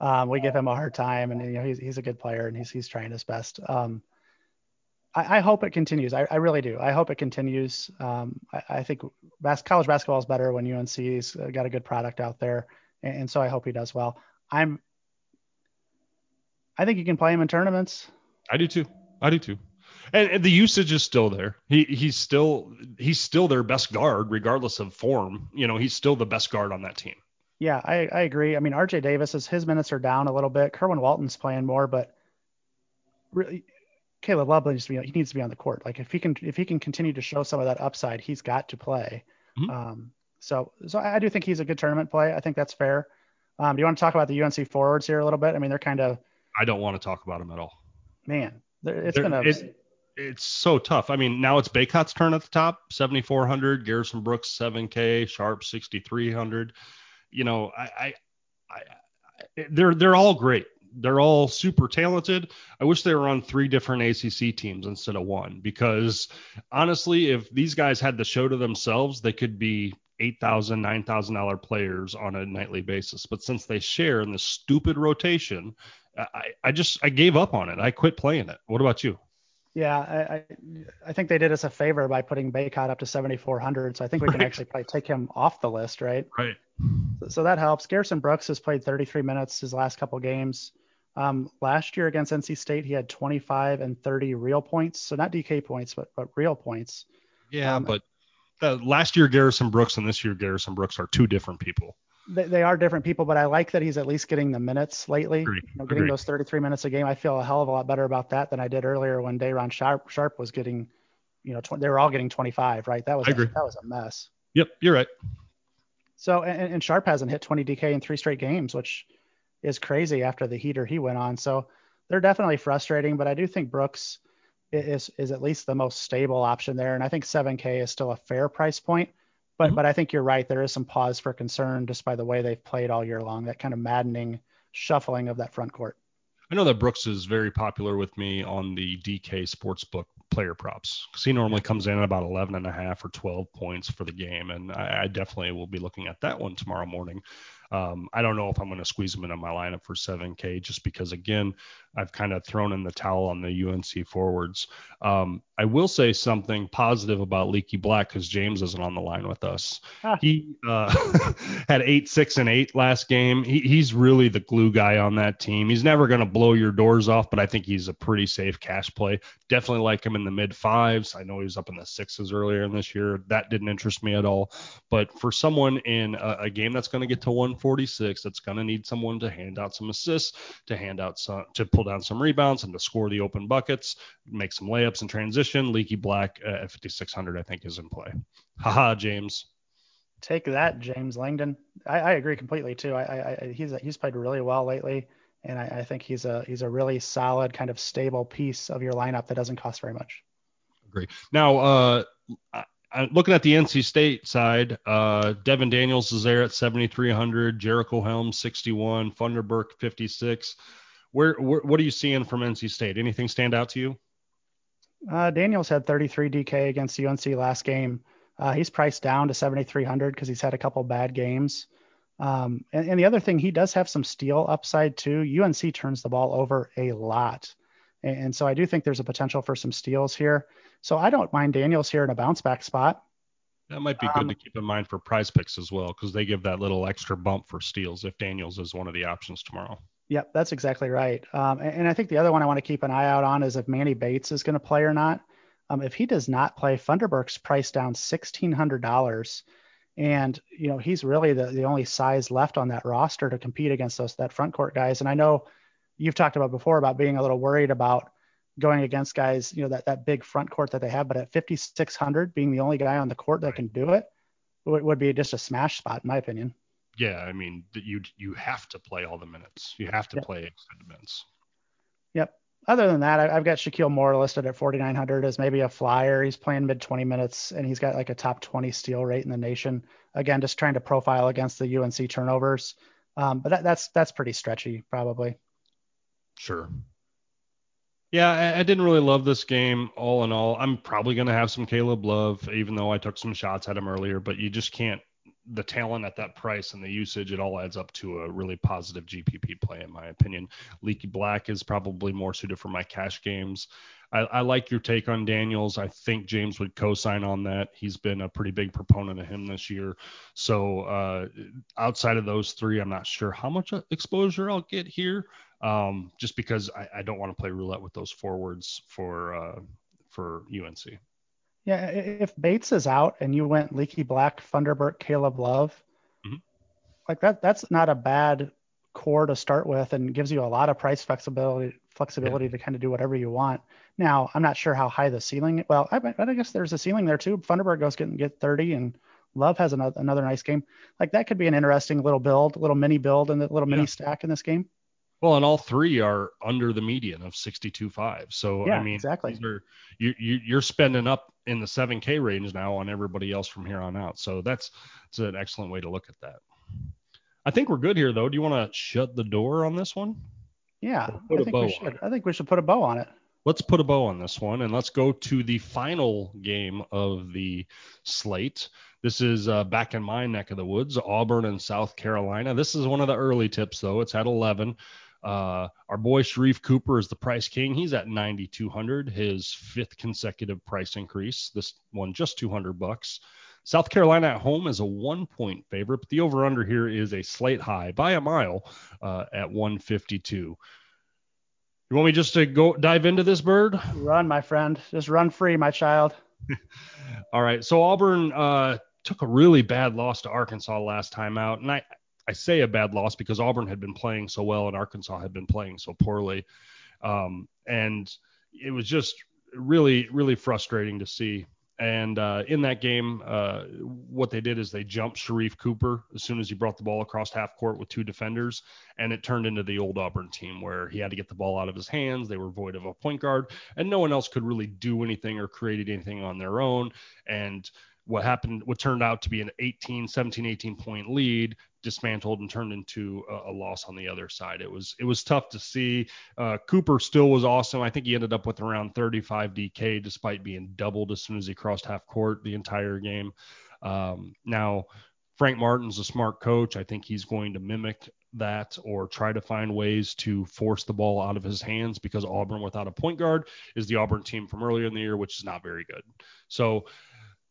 Um, we give him a hard time, and you know he's he's a good player, and he's he's trying his best. Um, I, I, hope it continues. I, I, really do. I hope it continues. Um, I, I, think bas- college basketball is better when UNC's got a good product out there, and, and so I hope he does well. I'm I think you can play him in tournaments. I do too. I do too. And, and, the usage is still there. He he's still he's still their best guard regardless of form. You know, he's still the best guard on that team. Yeah, I, I agree. I mean, RJ Davis is his minutes are down a little bit. Kerwin Walton's playing more, but really Caleb Love needs to be he needs to be on the court. Like if he can if he can continue to show some of that upside, he's got to play. Mm-hmm. Um, so so I do think he's a good tournament play. I think that's fair. Um, do you want to talk about the UNC forwards here a little bit? I mean, they're kind of I don't want to talk about them at all. Man, it's been a. It, it's so tough. I mean, now it's Bacot's turn at the top, 7,400. Garrison Brooks, 7K. Sharpe, 6,300. You know, I, I, I, they're they're all great. They're all super talented. I wish they were on three different ACC teams instead of one because honestly, if these guys had the show to themselves, they could be eight thousand, nine thousand dollar players on a nightly basis. But since they share in this stupid rotation, I, I just I gave up on it. I quit playing it. What about you? Yeah, I, I think they did us a favor by putting Bacot up to 7,400. So I think we can right. actually probably take him off the list, right? Right. So, so, that helps. Garrison Brooks has played 33 minutes his last couple games. Um, last year against NC State, he had 25 and 30 real points. So not DK points, but but real points. Yeah, um, but uh, last year Garrison Brooks and this year Garrison Brooks are two different people they, they, are different people, but I like that he's at least getting the minutes lately. You know, getting those 33 minutes a game. I feel a hell of a lot better about that than I did earlier when Day'Ron Sharp, Sharpe was getting, you know, tw- they were all getting 25, right? That was a, that was a mess. Yep, you're right. So and, and Sharpe hasn't hit 20 DK in three straight games, which is crazy after the heater he went on. So they're definitely frustrating, but I do think Brooks is is at least the most stable option there, and I think 7K is still a fair price point. But mm-hmm. but I think you're right. There is some pause for concern just by the way they've played all year long. That kind of maddening shuffling of that front court. I know that Brooks is very popular with me on the DK Sportsbook player props because he normally comes in at about 11 and a half or 12 points for the game, and I, I definitely will be looking at that one tomorrow morning. Um, I don't know if I'm going to squeeze him into my lineup for 7K just because, again, I've kind of thrown in the towel on the UNC forwards. Um, I will say something positive about Leaky Black because James isn't on the line with us. Ah. He uh, (laughs) had eight, six, and eight last game. He, he's really the glue guy on that team. He's never going to blow your doors off, but I think he's a pretty safe cash play. Definitely like him in the mid fives. I know he was up in the sixes earlier in this year. That didn't interest me at all. But for someone in a, a game that's going to get to 146, that's going to need someone to hand out some assists, to hand out some, to pull down some rebounds, and to score the open buckets, make some layups in transition. Leaky Black at 5600, I think, is in play. Haha, James. Take that, James Langdon. I, I agree completely too. I, I, he's he's played really well lately, and I, I think he's a he's a really solid kind of stable piece of your lineup that doesn't cost very much. Agree. Now, uh, looking at the NC State side, uh, Devon Daniels is there at 7,300, Jericole Hellems 61, Funderburk 56. Where, where, what are you seeing from NC State? Anything stand out to you? Uh, Daniels had 33 DK against UNC last game. Uh, he's priced down to 7,300 because he's had a couple bad games. Um, and, and, the other thing, he does have some steal upside too. UNC turns the ball over a lot. And, so I do think there's a potential for some steals here. So I don't mind Daniels here in a bounce back spot. That might be good um, to keep in mind for prize picks as well, because they give that little extra bump for steals if Daniels is one of the options tomorrow. Yep, that's exactly right. Um, and, and, I think the other one I want to keep an eye out on is if Manny Bates is going to play or not. Um, if he does not play, Funderburk's priced down sixteen hundred dollars, and you know he's really the, the only size left on that roster to compete against those that front court guys. And I know you've talked about before about being a little worried about going against guys, you know that that big front court that they have, but at fifty six hundred, being the only guy on the court that can do it would, would be just a smash spot in my opinion yeah, I mean, you you have to play all the minutes. You have to yep. play extended minutes. Yep. other than that, I, have got Shakeel Moore listed at 4,900 as maybe a flyer. He's playing mid 20 minutes and he's got like a top 20 steal rate in the nation. Again, just trying to profile against the UNC turnovers. Um, but that, that's that's pretty stretchy, probably. Sure. Yeah, I, I, didn't really love this game all in all. I'm probably going to have some Caleb Love, even though I took some shots at him earlier, but you just can't the talent at that price and the usage, it all adds up to a really positive GPP play, in my opinion. Leaky Black is probably more suited for my cash games. I, I like your take on Daniels. I think James would co-sign on that. He's been a pretty big proponent of him this year. So uh, outside of those three, I'm not sure how much exposure I'll get here, um, just because I, I, don't want to play roulette with those forwards for uh, for UNC. Yeah, if Bates is out and you went Leaky Black, Funderburk, Caleb Love, mm-hmm. like that, that's not a bad core to start with, and gives you a lot of price flexibility, flexibility yeah. to kind of do whatever you want. Now, I'm not sure how high the ceiling. Well, I, I guess there's a ceiling there too. Funderburk goes get get 30, and Love has another another nice game. Like that could be an interesting little build, little mini build, and a little yeah. mini stack in this game. Well, and all three are under the median of 62.5. So yeah, I mean, exactly. Are, you, you you're spending up in the 7K range now on everybody else from here on out. So that's it's an excellent way to look at that. I think we're good here though. Do you want to shut the door on this one? Yeah, I think we should. I think we should put a bow on it. Let's put a bow on this one and let's go to the final game of the slate. This is uh, back in my neck of the woods, Auburn and South Carolina. This is one of the early tips though. It's at 11. Uh, our boy Sharife Cooper is the price king. He's at 9,200, his fifth consecutive price increase. This one just 200 bucks. South Carolina at home is a one point favorite, but the over under here is a slate high by a mile uh, at 152. You want me just to go dive into this bird? Run, my friend. Just run free, my child. (laughs) All right. So Auburn uh, took a really bad loss to Arkansas last time out, and I I say a bad loss because Auburn had been playing so well and Arkansas had been playing so poorly. Um, and it was just really, really frustrating to see. And uh, in that game, uh, what they did is they jumped Sharife Cooper as soon as he brought the ball across half court with two defenders, and it turned into the old Auburn team where he had to get the ball out of his hands. They were void of a point guard, and no one else could really do anything or create anything on their own. And what happened, what turned out to be an 18, 17, 18 point lead dismantled and turned into a, a, loss on the other side. It was it was tough to see. Uh, Cooper still was awesome. I think he ended up with around 35 DK despite being doubled as soon as he crossed half court the entire game. Um, now Frank Martin's a smart coach. I think he's going to mimic that or try to find ways to force the ball out of his hands because Auburn without a point guard is the Auburn team from earlier in the year, which is not very good. So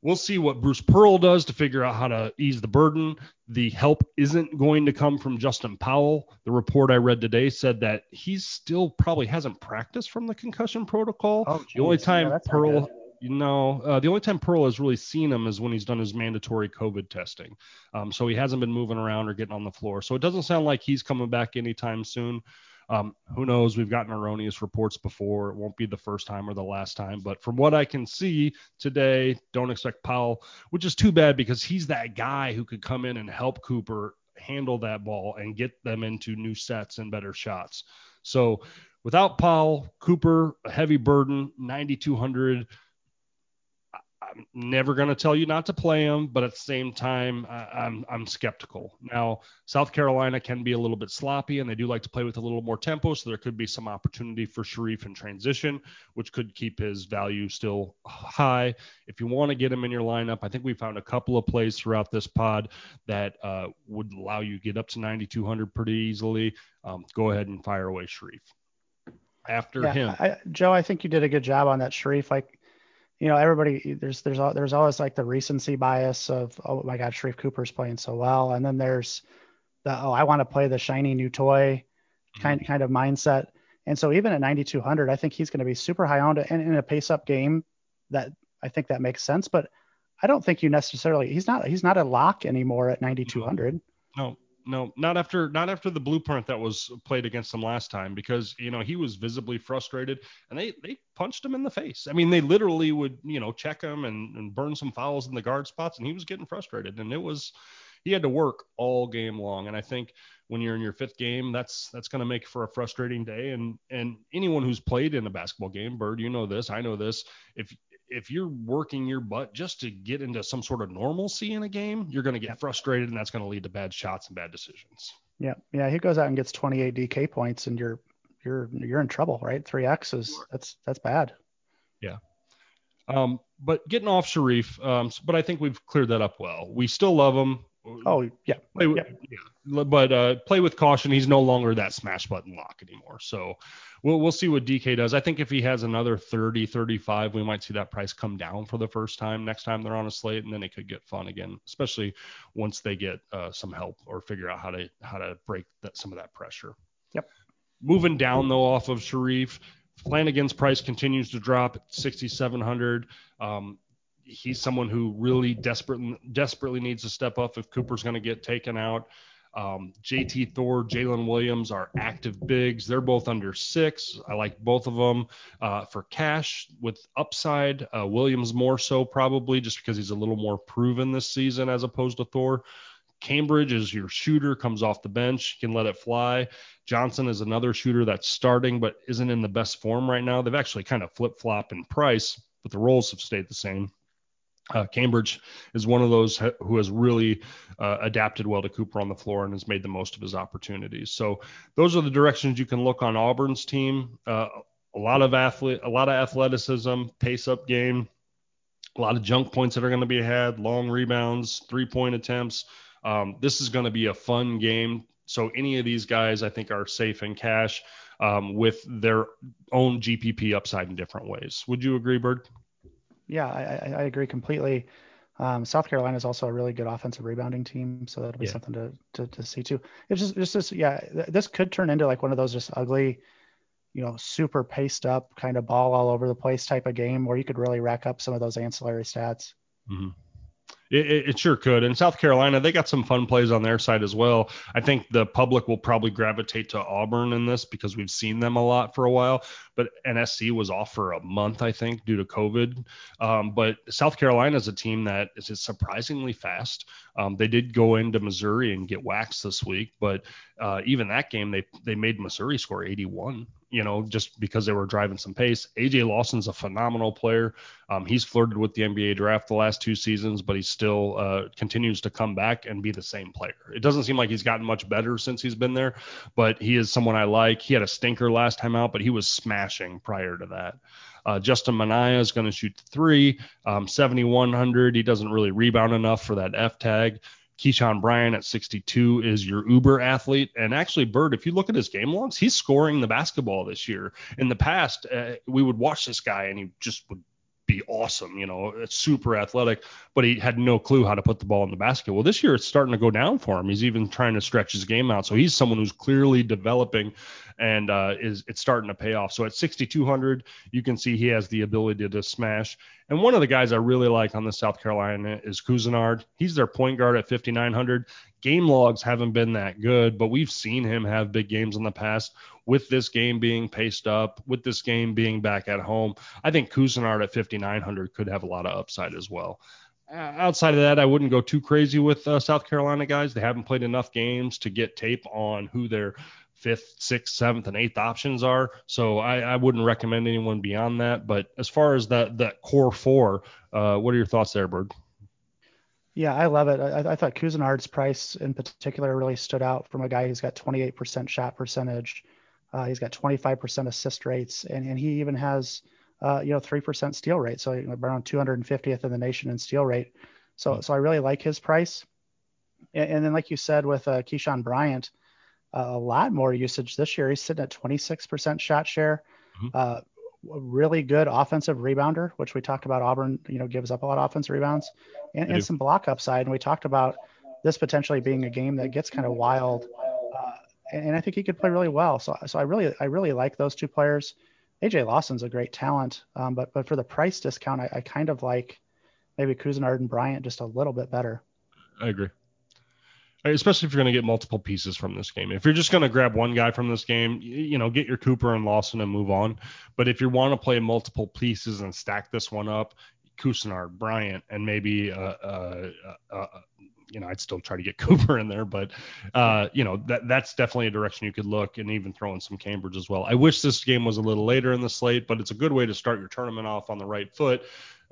We'll see what Bruce Pearl does to figure out how to ease the burden. The help isn't going to come from Justin Powell. The report I read today said that he still probably hasn't practiced from the concussion protocol. Oh, the only time yeah, Pearl, you know, uh, the only time Pearl has really seen him is when he's done his mandatory COVID testing. Um, so he hasn't been moving around or getting on the floor. So it doesn't sound like he's coming back anytime soon. Um, who knows? We've gotten erroneous reports before. It won't be the first time or the last time. But from what I can see today, don't expect Powell, which is too bad because he's that guy who could come in and help Cooper handle that ball and get them into new sets and better shots. So without Powell, Cooper, a heavy burden, 9,200 I'm never going to tell you not to play him, but at the same time, I, I'm I'm skeptical. Now, South Carolina can be a little bit sloppy, and they do like to play with a little more tempo, so there could be some opportunity for Sharife in transition, which could keep his value still high. If you want to get him in your lineup, I think we found a couple of plays throughout this pod that uh, would allow you to get up to 9,200 pretty easily. Um, go ahead and fire away Sharife. After yeah, him, I, Joe, I think you did a good job on that Sharife. Like you know, everybody there's there's there's always like the recency bias of oh my God, Sharife Cooper's playing so well, and then there's the oh I want to play the shiny new toy kind mm-hmm. kind of mindset. And so even at 9200, I think he's going to be super high owned and in a pace up game that I think that makes sense. But I don't think you necessarily he's not he's not a lock anymore at 9200. No, no, not after not after the blueprint that was played against him last time because you know he was visibly frustrated and they they punched him in the face. I mean, they literally would you know check him and, and burn some fouls in the guard spots and he was getting frustrated and it was he had to work all game long. And I think when you're in your fifth game, that's that's going to make for a frustrating day. And and anyone who's played in a basketball game, Bird, you know this, I know this. If if you're working your butt just to get into some sort of normalcy in a game, you're going to get frustrated, and that's going to lead to bad shots and bad decisions. Yeah, yeah. He goes out and gets 28 DK points, and you're you're you're in trouble, right? Three X is that's that's bad. Yeah. Um, but getting off Sharife, um, but I think we've cleared that up well. We still love him. Oh yeah, play with, yeah. yeah. But uh, play with caution. He's no longer that smash button lock anymore. So we'll we'll see what DK does. I think if he has another 30, 35, we might see that price come down for the first time next time they're on a slate, and then it could get fun again, especially once they get uh, some help or figure out how to how to break that, some of that pressure. Yep. Moving down though off of Sharife, Flanigan's price continues to drop at 6,700. Um, he's someone who really desperately desperately needs to step up if Cooper's going to get taken out. Um, JT Thor, Jaylin Williams are active bigs. They're both under six. I like both of them uh, for cash with upside. Uh, Williams more so probably just because he's a little more proven this season as opposed to Thor. Cambridge is your shooter, comes off the bench, you can let it fly. Johnson is another shooter that's starting but isn't in the best form right now. They've actually kind of flip flop in price, but the roles have stayed the same. Uh, Cambridge is one of those who has really uh, adapted well to Cooper on the floor and has made the most of his opportunities. So those are the directions you can look on Auburn's team. Uh, a lot of athlete, a lot of athleticism, pace up game, a lot of junk points that are going to be had, long rebounds, three point attempts. Um, this is going to be a fun game. So any of these guys, I think, are safe in cash um, with their own GPP upside in different ways. Would you agree, Bird? Yeah, I, I agree completely. Um, South Carolina is also a really good offensive rebounding team, so that'll be yeah. something to, to, to see too. It's just just this yeah, this could turn into like one of those just ugly, you know, super paced up kind of ball all over the place type of game where you could really rack up some of those ancillary stats. Mm-hmm. It, it, sure could. And South Carolina, they got some fun plays on their side as well. I think the public will probably gravitate to Auburn in this because we've seen them a lot for a while. But NSC was off for a month, I think, due to COVID. Um, but South Carolina is a team that is surprisingly fast. Um, they did go into Missouri and get waxed this week, but uh, even that game, they they made Missouri score 81 you know, just because they were driving some pace. AJ Lawson's a phenomenal player. Um, he's flirted with the NBA draft the last two seasons, but he still uh, continues to come back and be the same player. It doesn't seem like he's gotten much better since he's been there, but he is someone I like. He had a stinker last time out, but he was smashing prior to that. Uh, Justin Minaya is going to shoot three, um, 7,100. He doesn't really rebound enough for that F tag. Keyshawn Bryant at 62 is your uber athlete. And actually, Bird, if you look at his game logs, he's scoring the basketball this year. In the past, uh, we would watch this guy and he just would be awesome, you know, super athletic, but he had no clue how to put the ball in the basket. Well, this year it's starting to go down for him. He's even trying to stretch his game out. So he's someone who's clearly developing and uh, is it's starting to pay off. So at 6,200, you can see he has the ability to smash. And one of the guys I really like on the South Carolina is Couisnard. He's their point guard at 5,900. Game logs haven't been that good, but we've seen him have big games in the past. With this game being paced up, with this game being back at home, I think Couisnard at 5,900 could have a lot of upside as well. Uh, outside of that, I wouldn't go too crazy with uh, South Carolina guys. They haven't played enough games to get tape on who their fifth, sixth, seventh, and eighth options are. So I, I wouldn't recommend anyone beyond that. But as far as that that core four, uh, what are your thoughts there, Bird? Yeah, I love it. I, I thought Couisnard's price in particular really stood out from a guy who's got 28% shot percentage. Uh, he's got 25% assist rates, and, and he even has, uh, you know, 3% steal rate. So you know, around 250th in the nation in steal rate. So, mm-hmm. so I really like his price. And, and then, like you said, with uh, Keyshawn Bryant, a lot more usage this year. He's sitting at 26% shot share. Mm-hmm. Uh, really good offensive rebounder, which we talked about. Auburn, you know, gives up a lot of offensive rebounds, and, and some block upside. And we talked about this potentially being a game that gets kind of wild. Uh, and, and, I think he could play really well. So, so I really, I really like those two players. AJ Lawson's a great talent, um, but but for the price discount, I, I kind of like maybe Couisnard and Bryant just a little bit better. I agree especially if you're going to get multiple pieces from this game. If you're just going to grab one guy from this game, you know, get your Cooper and Lawson and move on. But if you want to play multiple pieces and stack this one up, Couisnard, Bryant, and maybe uh, uh, uh, uh you know, I'd still try to get (laughs) Cooper in there, but uh, you know, that that's definitely a direction you could look, and even throw in some Cambridge as well. I wish this game was a little later in the slate, but it's a good way to start your tournament off on the right foot.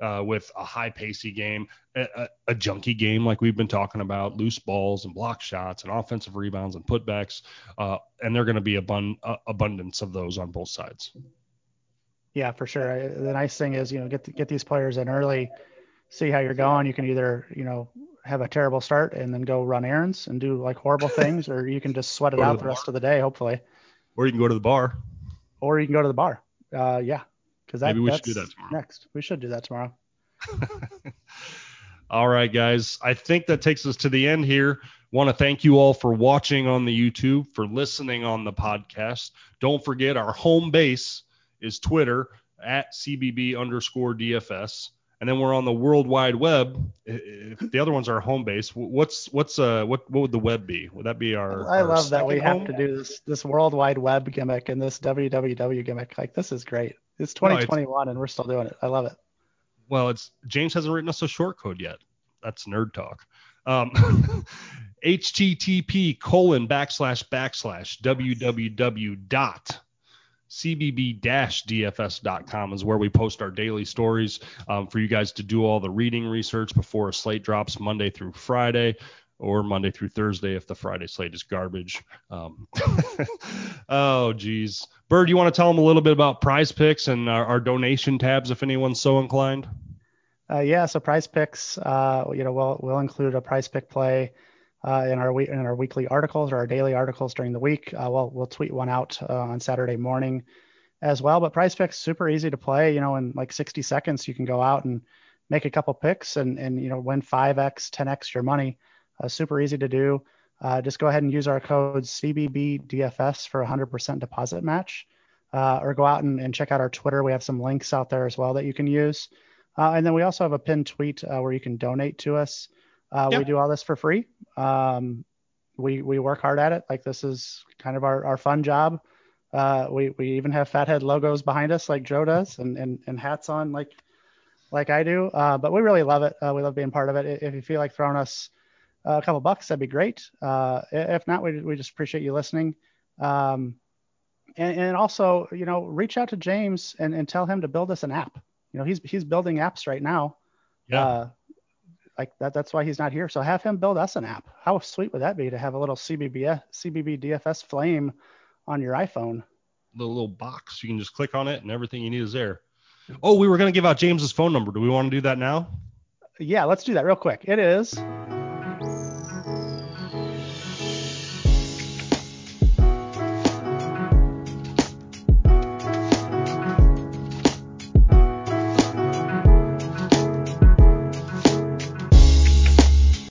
Uh, with a high pacey game, a, a, junky game like we've been talking about, loose balls and block shots and offensive rebounds and putbacks, uh, and they're going to be abund- uh, abundance of those on both sides. Yeah, for sure. The nice thing is, you know, get get these players in early, see how you're going. You can either, you know, have a terrible start and then go run errands and do like horrible (laughs) things, or you can just sweat it out the, the rest of the day, hopefully. Or you can go to the bar. Or you can go to the bar. Uh, yeah, because that, maybe we should do that tomorrow. Next, we should do that tomorrow. (laughs) all right, guys. I think that takes us to the end here. Want to thank you all for watching on the YouTube, for listening on the podcast. Don't forget our home base is Twitter at CBB underscore DFS and then we're on the World Wide Web. If the other ones are home base, what's what's uh what what would the web be? Would that be our? I our love that we home? have to do this this World Wide Web gimmick and this www gimmick. Like this is great. It's 2021 no, it's, and we're still doing it. I love it. Well, it's James hasn't written us a short code yet. That's nerd talk. Um, (laughs) HTTP colon backslash backslash www dot cbb-dfs.com is where we post our daily stories um, for you guys to do all the reading research before a slate drops Monday through Friday or Monday through Thursday if the Friday slate is garbage. Um, (laughs) (laughs) oh, geez. Bird, you want to tell them a little bit about prize picks and our, our donation tabs if anyone's so inclined? Uh, yeah, so prize picks, uh, you know, we'll, we'll include a prize pick play uh, in our in our weekly articles or our daily articles during the week. Uh, we'll we'll tweet one out uh, on Saturday morning as well. But Prize Picks super easy to play. You know, in like 60 seconds you can go out and make a couple picks and and you know win 5x, 10x your money. Uh, super easy to do. Uh, just go ahead and use our code CBBDFS for 100% deposit match. Uh, or go out and, and, check out our Twitter. We have some links out there as well that you can use. and then we also have a pinned tweet where you can donate to us. Uh, yep. We do all this for free. Um, we we work hard at it. Like this is kind of our, our fun job. Uh, we we even have fathead logos behind us like Joe does, and and, and hats on like like I do. Uh, but we really love it. Uh, we love being part of it. If you feel like throwing us a couple bucks, that'd be great. Uh, if not, we we just appreciate you listening. Um, and, and also, you know, reach out to James and, and tell him to build us an app. You know, he's he's building apps right now. Yeah. Uh, like that that's why he's not here so have him build us an app how sweet would that be to have a little cbb cbb dfs flame on your iphone the little box you can just click on it and everything you need is there oh we were going to give out james's phone number do we want to do that now yeah let's do that real quick it is